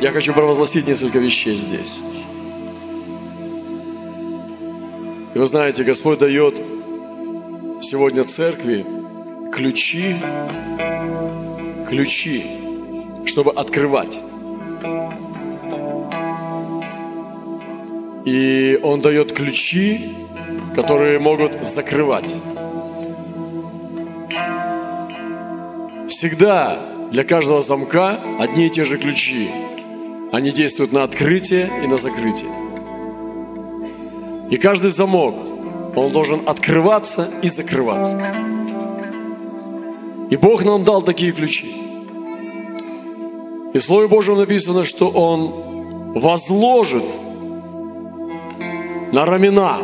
Я хочу провозгласить несколько вещей здесь. И вы знаете, Господь дает сегодня церкви ключи, ключи, чтобы открывать. И Он дает ключи, которые могут закрывать. Всегда для каждого замка одни и те же ключи. Они действуют на открытие и на закрытие. И каждый замок, он должен открываться и закрываться. И Бог нам дал такие ключи. И в Слове Божьем написано, что Он возложит на рамена.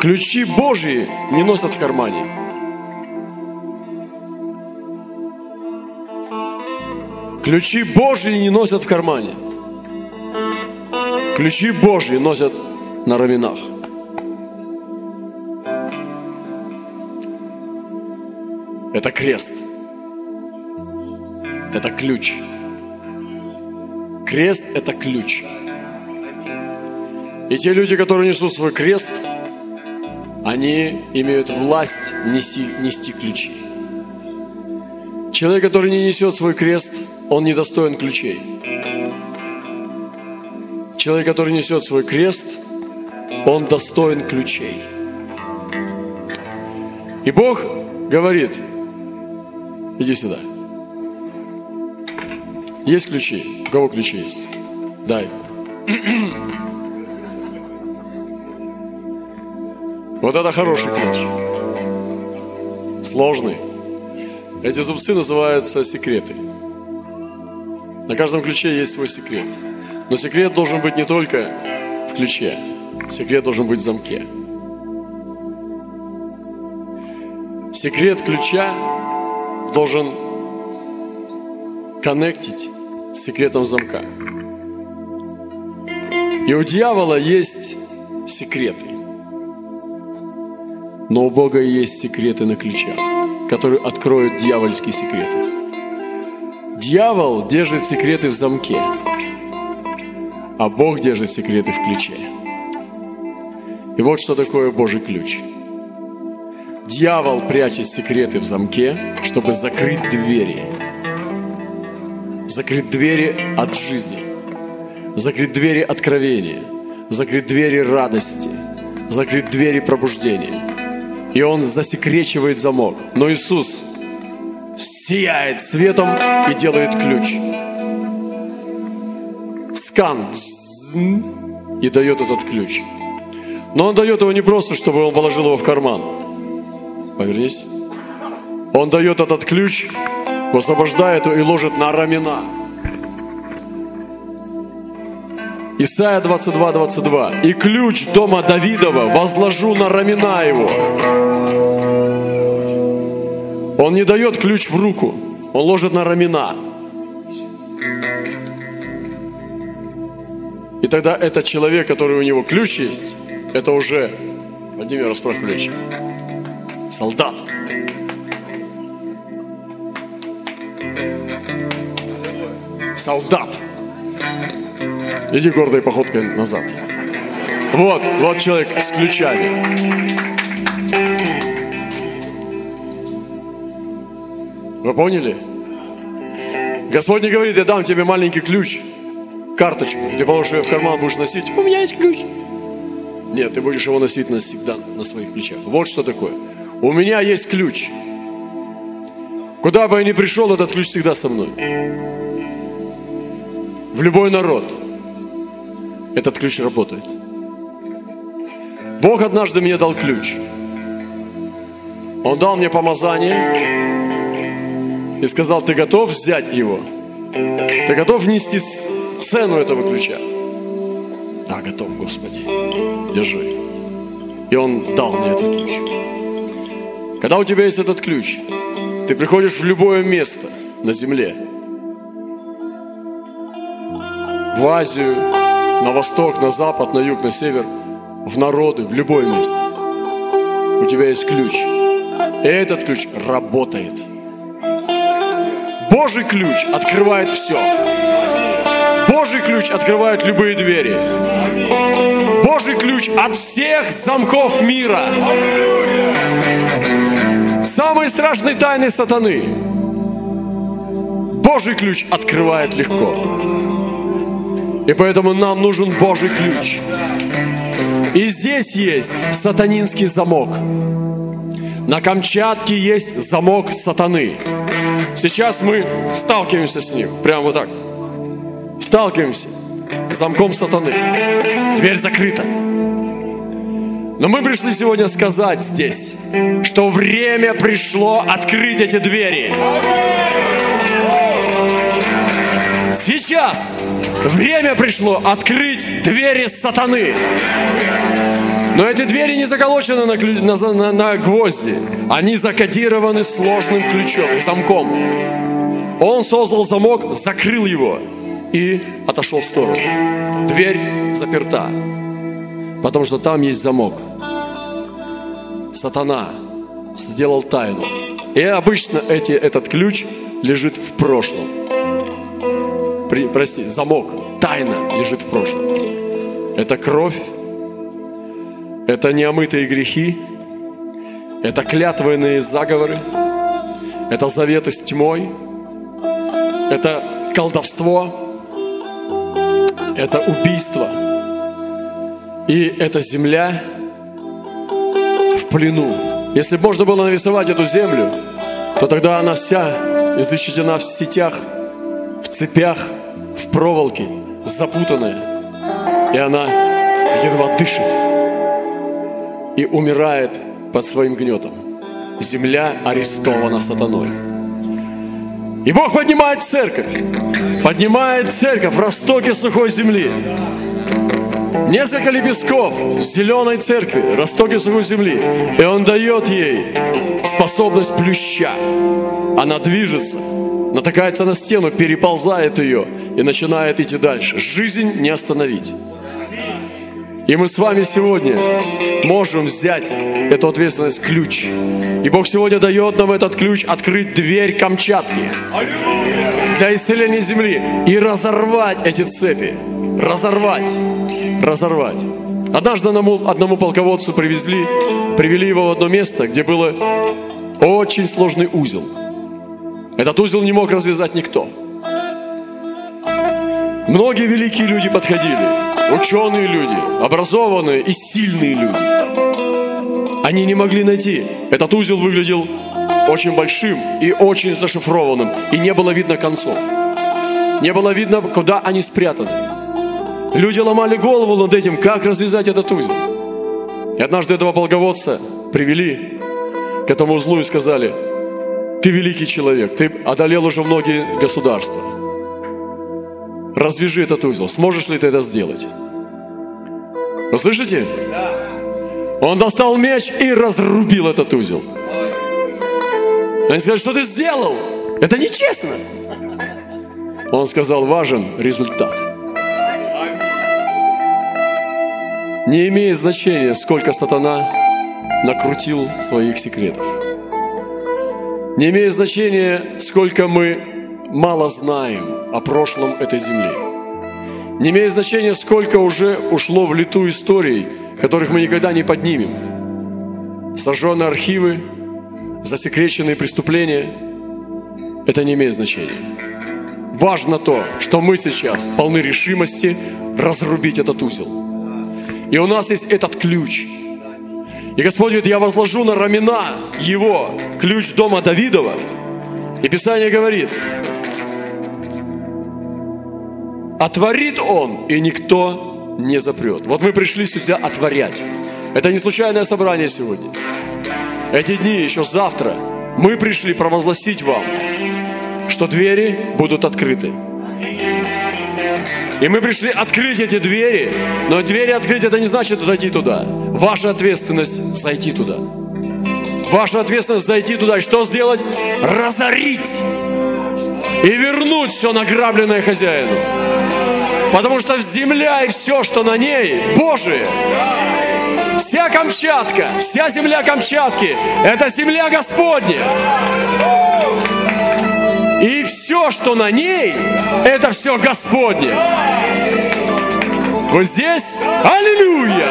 Ключи Божьи не носят в кармане. Ключи Божьи не носят в кармане. Ключи Божьи носят на раменах. Это крест. Это ключ. Крест – это ключ. И те люди, которые несут свой крест, они имеют власть нести, нести ключи. Человек, который не несет свой крест, он недостоин ключей. Человек, который несет свой крест, он достоин ключей. И Бог говорит, иди сюда. Есть ключи? У кого ключи есть? Дай. Вот это хороший ключ. Сложный. Эти зубцы называются секреты. На каждом ключе есть свой секрет. Но секрет должен быть не только в ключе. Секрет должен быть в замке. Секрет ключа должен коннектить с секретом замка. И у дьявола есть секреты. Но у Бога есть секреты на ключах, которые откроют дьявольские секреты. Дьявол держит секреты в замке, а Бог держит секреты в ключе. И вот что такое Божий ключ. Дьявол прячет секреты в замке, чтобы закрыть двери. Закрыть двери от жизни. Закрыть двери откровения. Закрыть двери радости. Закрыть двери пробуждения. И он засекречивает замок. Но Иисус сияет светом и делает ключ. Скан и дает этот ключ. Но он дает его не просто, чтобы он положил его в карман. Повернись. Он дает этот ключ, высвобождает его и ложит на рамена. Исайя 22, 22. «И ключ дома Давидова возложу на рамена его». Он не дает ключ в руку, он ложит на рамена. И тогда этот человек, который у него ключ есть, это уже, Владимир, расправь плечи, солдат. Солдат. Иди гордой походкой назад. Вот, вот человек с ключами. Вы поняли? Господь не говорит, я дам тебе маленький ключ, карточку, ты положишь ее в карман, будешь носить. У меня есть ключ. Нет, ты будешь его носить навсегда на своих плечах. Вот что такое. У меня есть ключ. Куда бы я ни пришел, этот ключ всегда со мной. В любой народ этот ключ работает. Бог однажды мне дал ключ. Он дал мне помазание и сказал, ты готов взять его? Ты готов нести цену этого ключа? Да, готов, Господи. Держи. И Он дал мне этот ключ. Когда у тебя есть этот ключ, ты приходишь в любое место на земле. В Азию, на восток, на запад, на юг, на север, в народы, в любое место. У тебя есть ключ. И этот ключ работает. Божий ключ открывает все. Божий ключ открывает любые двери. Божий ключ от всех замков мира. Самые страшные тайны сатаны. Божий ключ открывает легко. И поэтому нам нужен Божий ключ. И здесь есть сатанинский замок. На Камчатке есть замок сатаны. Сейчас мы сталкиваемся с ним. Прямо вот так. Сталкиваемся с замком сатаны. Дверь закрыта. Но мы пришли сегодня сказать здесь, что время пришло открыть эти двери. Сейчас время пришло открыть двери сатаны. Но эти двери не заколочены на, на, на, на гвозди. Они закодированы сложным ключом, замком. Он создал замок, закрыл его и отошел в сторону. Дверь заперта, потому что там есть замок. Сатана сделал тайну. И обычно эти, этот ключ лежит в прошлом. При, прости, замок, тайна лежит в прошлом. Это кровь, это неомытые грехи, это клятвенные заговоры, это заветы с тьмой, это колдовство, это убийство. И эта земля в плену. Если можно было нарисовать эту землю, то тогда она вся излечена в сетях, в цепях, в проволоке, запутанная. И она едва дышит и умирает под своим гнетом. Земля арестована сатаной. И Бог поднимает церковь, поднимает церковь в ростоке сухой земли. Несколько лепестков зеленой церкви, ростоке сухой земли. И Он дает ей способность плюща. Она движется, натыкается на стену, переползает ее и начинает идти дальше. Жизнь не остановить. И мы с вами сегодня можем взять эту ответственность, ключ. И Бог сегодня дает нам этот ключ открыть дверь Камчатки для исцеления земли и разорвать эти цепи. Разорвать. Разорвать. Однажды одному, одному полководцу привезли, привели его в одно место, где было очень сложный узел. Этот узел не мог развязать никто. Многие великие люди подходили ученые люди, образованные и сильные люди. Они не могли найти. Этот узел выглядел очень большим и очень зашифрованным, и не было видно концов. Не было видно, куда они спрятаны. Люди ломали голову над этим, как развязать этот узел. И однажды этого полководца привели к этому узлу и сказали, ты великий человек, ты одолел уже многие государства развяжи этот узел. Сможешь ли ты это сделать? Вы слышите? Он достал меч и разрубил этот узел. Они сказали, что ты сделал? Это нечестно. Он сказал, важен результат. Не имеет значения, сколько сатана накрутил своих секретов. Не имеет значения, сколько мы мало знаем о прошлом этой земли. Не имеет значения, сколько уже ушло в лету историй, которых мы никогда не поднимем. Сожженные архивы, засекреченные преступления – это не имеет значения. Важно то, что мы сейчас полны решимости разрубить этот узел. И у нас есть этот ключ. И Господь говорит, я возложу на рамена его ключ дома Давидова. И Писание говорит, Отворит Он, и никто не запрет. Вот мы пришли сюда отворять. Это не случайное собрание сегодня. Эти дни, еще завтра, мы пришли провозгласить вам, что двери будут открыты. И мы пришли открыть эти двери, но двери открыть это не значит зайти туда. Ваша ответственность зайти туда. Ваша ответственность зайти туда и что сделать? Разорить и вернуть все награбленное хозяину. Потому что земля и все, что на ней, Божие. Вся Камчатка, вся земля Камчатки – это земля Господня. И все, что на ней, это все Господне. Вы здесь? Аллилуйя!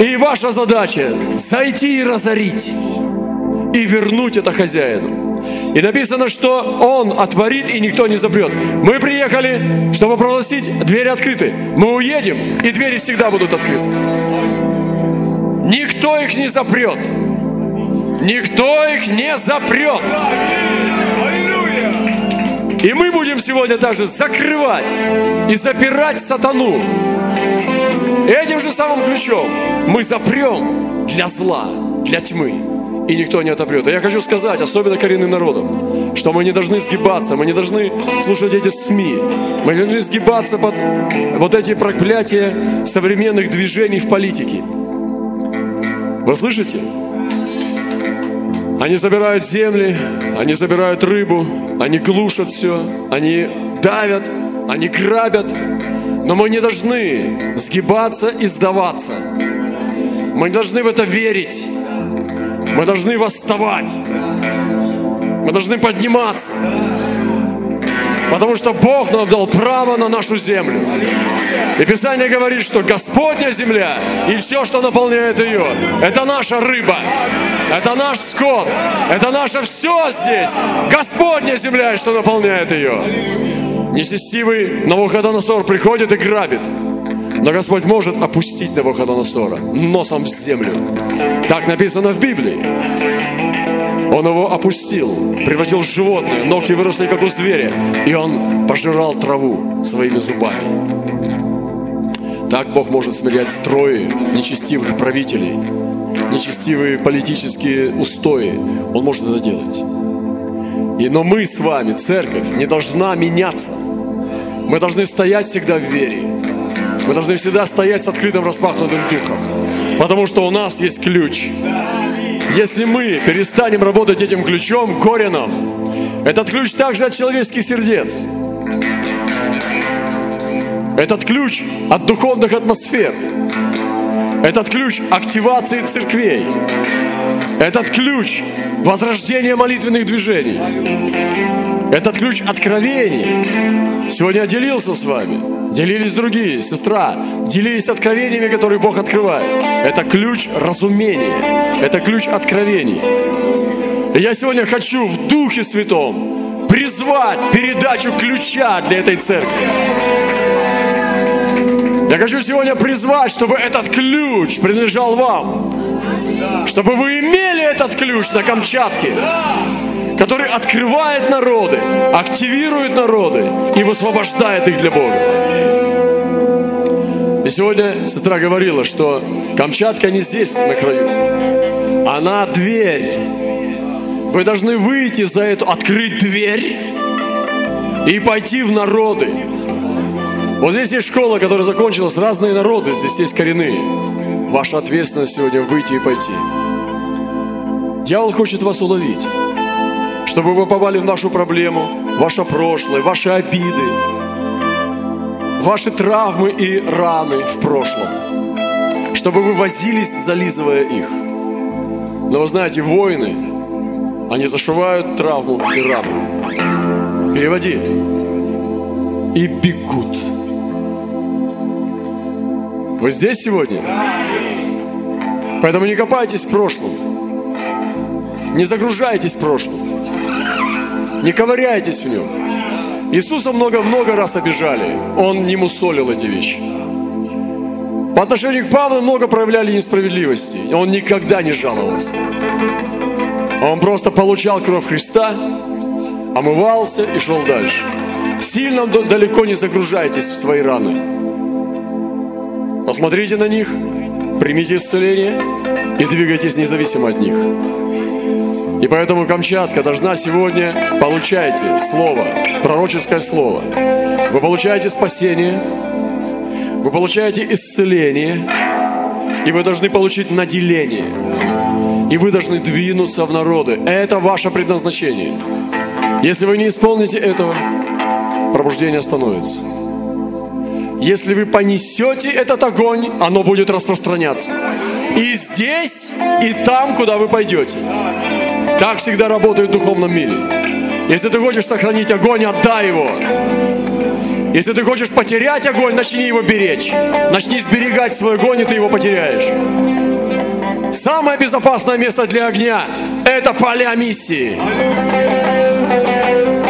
И ваша задача зайти и разорить, и вернуть это хозяину. И написано, что Он отворит, и никто не запрет. Мы приехали, чтобы прогласить, двери открыты. Мы уедем, и двери всегда будут открыты. Никто их не запрет. Никто их не запрет. И мы будем сегодня даже закрывать и запирать сатану. Этим же самым ключом мы запрем для зла, для тьмы. И никто не отопрет. И я хочу сказать, особенно коренным народам, что мы не должны сгибаться, мы не должны слушать эти СМИ. Мы не должны сгибаться под вот эти проклятия современных движений в политике. Вы слышите? Они забирают земли, они забирают рыбу, они глушат все, они давят, они грабят. Но мы не должны сгибаться и сдаваться. Мы не должны в это верить. Мы должны восставать. Мы должны подниматься. Потому что Бог нам дал право на нашу землю. И Писание говорит, что Господня земля и все, что наполняет ее, это наша рыба, это наш скот, это наше все здесь. Господня земля и что наполняет ее. Нечестивый Навуходоносор приходит и грабит. Но Господь может опустить Навуходоносора носом в землю. Так написано в Библии. Он его опустил, превратил в животное, ногти выросли, как у зверя, и он пожирал траву своими зубами. Так Бог может смирять строи нечестивых правителей, нечестивые политические устои. Он может это делать. И, но мы с вами, церковь, не должна меняться. Мы должны стоять всегда в вере. Мы должны всегда стоять с открытым распахнутым духом. Потому что у нас есть ключ. Если мы перестанем работать этим ключом, кореном, этот ключ также от человеческих сердец. Этот ключ от духовных атмосфер. Этот ключ активации церквей. Этот ключ возрождения молитвенных движений. Этот ключ откровений. Сегодня я делился с вами. Делились другие, сестра. Делились откровениями, которые Бог открывает. Это ключ разумения. Это ключ откровений. И я сегодня хочу в Духе Святом призвать передачу ключа для этой церкви. Я хочу сегодня призвать, чтобы этот ключ принадлежал вам. Чтобы вы имели этот ключ на Камчатке, который открывает народы, активирует народы и высвобождает их для Бога. И сегодня сестра говорила, что Камчатка не здесь, на краю. Она дверь. Вы должны выйти за эту, открыть дверь и пойти в народы. Вот здесь есть школа, которая закончилась, разные народы, здесь есть коренные. Ваша ответственность сегодня выйти и пойти. Дьявол хочет вас уловить, чтобы вы попали в нашу проблему, ваше прошлое, ваши обиды, ваши травмы и раны в прошлом, чтобы вы возились, зализывая их. Но вы знаете, воины, они зашивают травму и рану. Переводи. И бегут. Вы здесь сегодня? Поэтому не копайтесь в прошлом. Не загружайтесь в прошлом. Не ковыряйтесь в нем. Иисуса много-много раз обижали. Он не мусолил эти вещи. По отношению к Павлу много проявляли несправедливости. Он никогда не жаловался. Он просто получал кровь Христа, омывался и шел дальше. Сильно далеко не загружайтесь в свои раны. Посмотрите на них, примите исцеление и двигайтесь независимо от них. И поэтому Камчатка должна сегодня получайте слово, пророческое слово. Вы получаете спасение, вы получаете исцеление, и вы должны получить наделение. И вы должны двинуться в народы. Это ваше предназначение. Если вы не исполните этого, пробуждение остановится. Если вы понесете этот огонь, оно будет распространяться. И здесь, и там, куда вы пойдете. Так всегда работает в духовном мире. Если ты хочешь сохранить огонь, отдай его. Если ты хочешь потерять огонь, начни его беречь. Начни сберегать свой огонь, и ты его потеряешь. Самое безопасное место для огня – это поля миссии.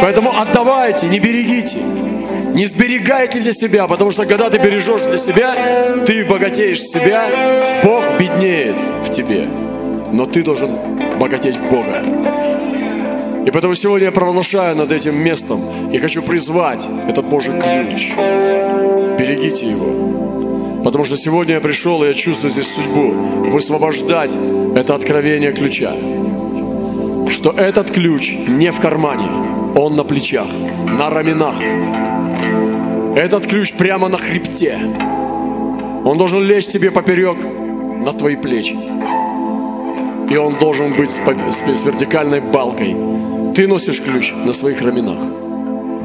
Поэтому отдавайте, не берегите. Не сберегайте для себя, потому что когда ты бережешь для себя, ты богатеешь себя, Бог беднеет в тебе. Но ты должен богатеть в Бога. И поэтому сегодня я провозглашаю над этим местом и хочу призвать этот Божий ключ. Берегите его. Потому что сегодня я пришел, и я чувствую здесь судьбу. Высвобождать это откровение ключа. Что этот ключ не в кармане, он на плечах, на раменах. Этот ключ прямо на хребте. Он должен лечь тебе поперек на твои плечи. И он должен быть с, вертикальной балкой. Ты носишь ключ на своих раменах.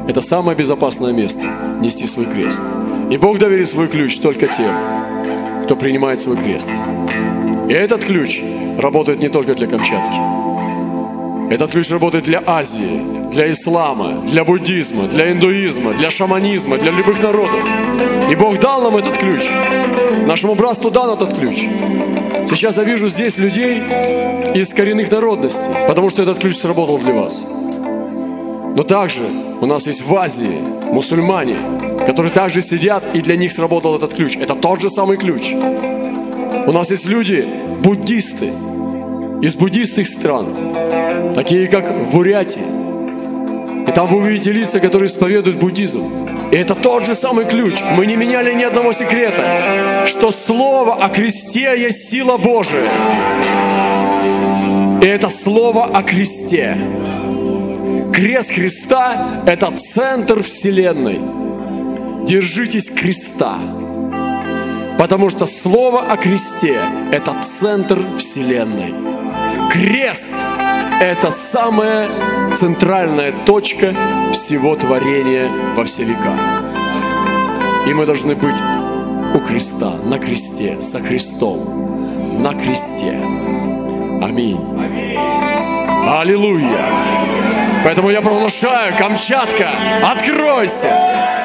Это самое безопасное место – нести свой крест. И Бог доверит свой ключ только тем, кто принимает свой крест. И этот ключ работает не только для Камчатки. Этот ключ работает для Азии, для ислама, для буддизма, для индуизма, для шаманизма, для любых народов. И Бог дал нам этот ключ. Нашему братству дан этот ключ. Сейчас я вижу здесь людей из коренных народностей, потому что этот ключ сработал для вас. Но также у нас есть в Азии мусульмане, которые также сидят, и для них сработал этот ключ. Это тот же самый ключ. У нас есть люди, буддисты, из буддистских стран, такие как в Бурятии. И там вы увидите лица, которые исповедуют буддизм. И это тот же самый ключ. Мы не меняли ни одного секрета, что слово о кресте есть сила Божия. И это слово о кресте. Крест Христа – это центр Вселенной. Держитесь креста. Потому что слово о кресте – это центр Вселенной. Крест – это самая центральная точка всего творения во все века. И мы должны быть у креста, на кресте, со Христом, на кресте. Аминь. Аминь. Аллилуйя. Поэтому я провозглашаю, Камчатка, откройся!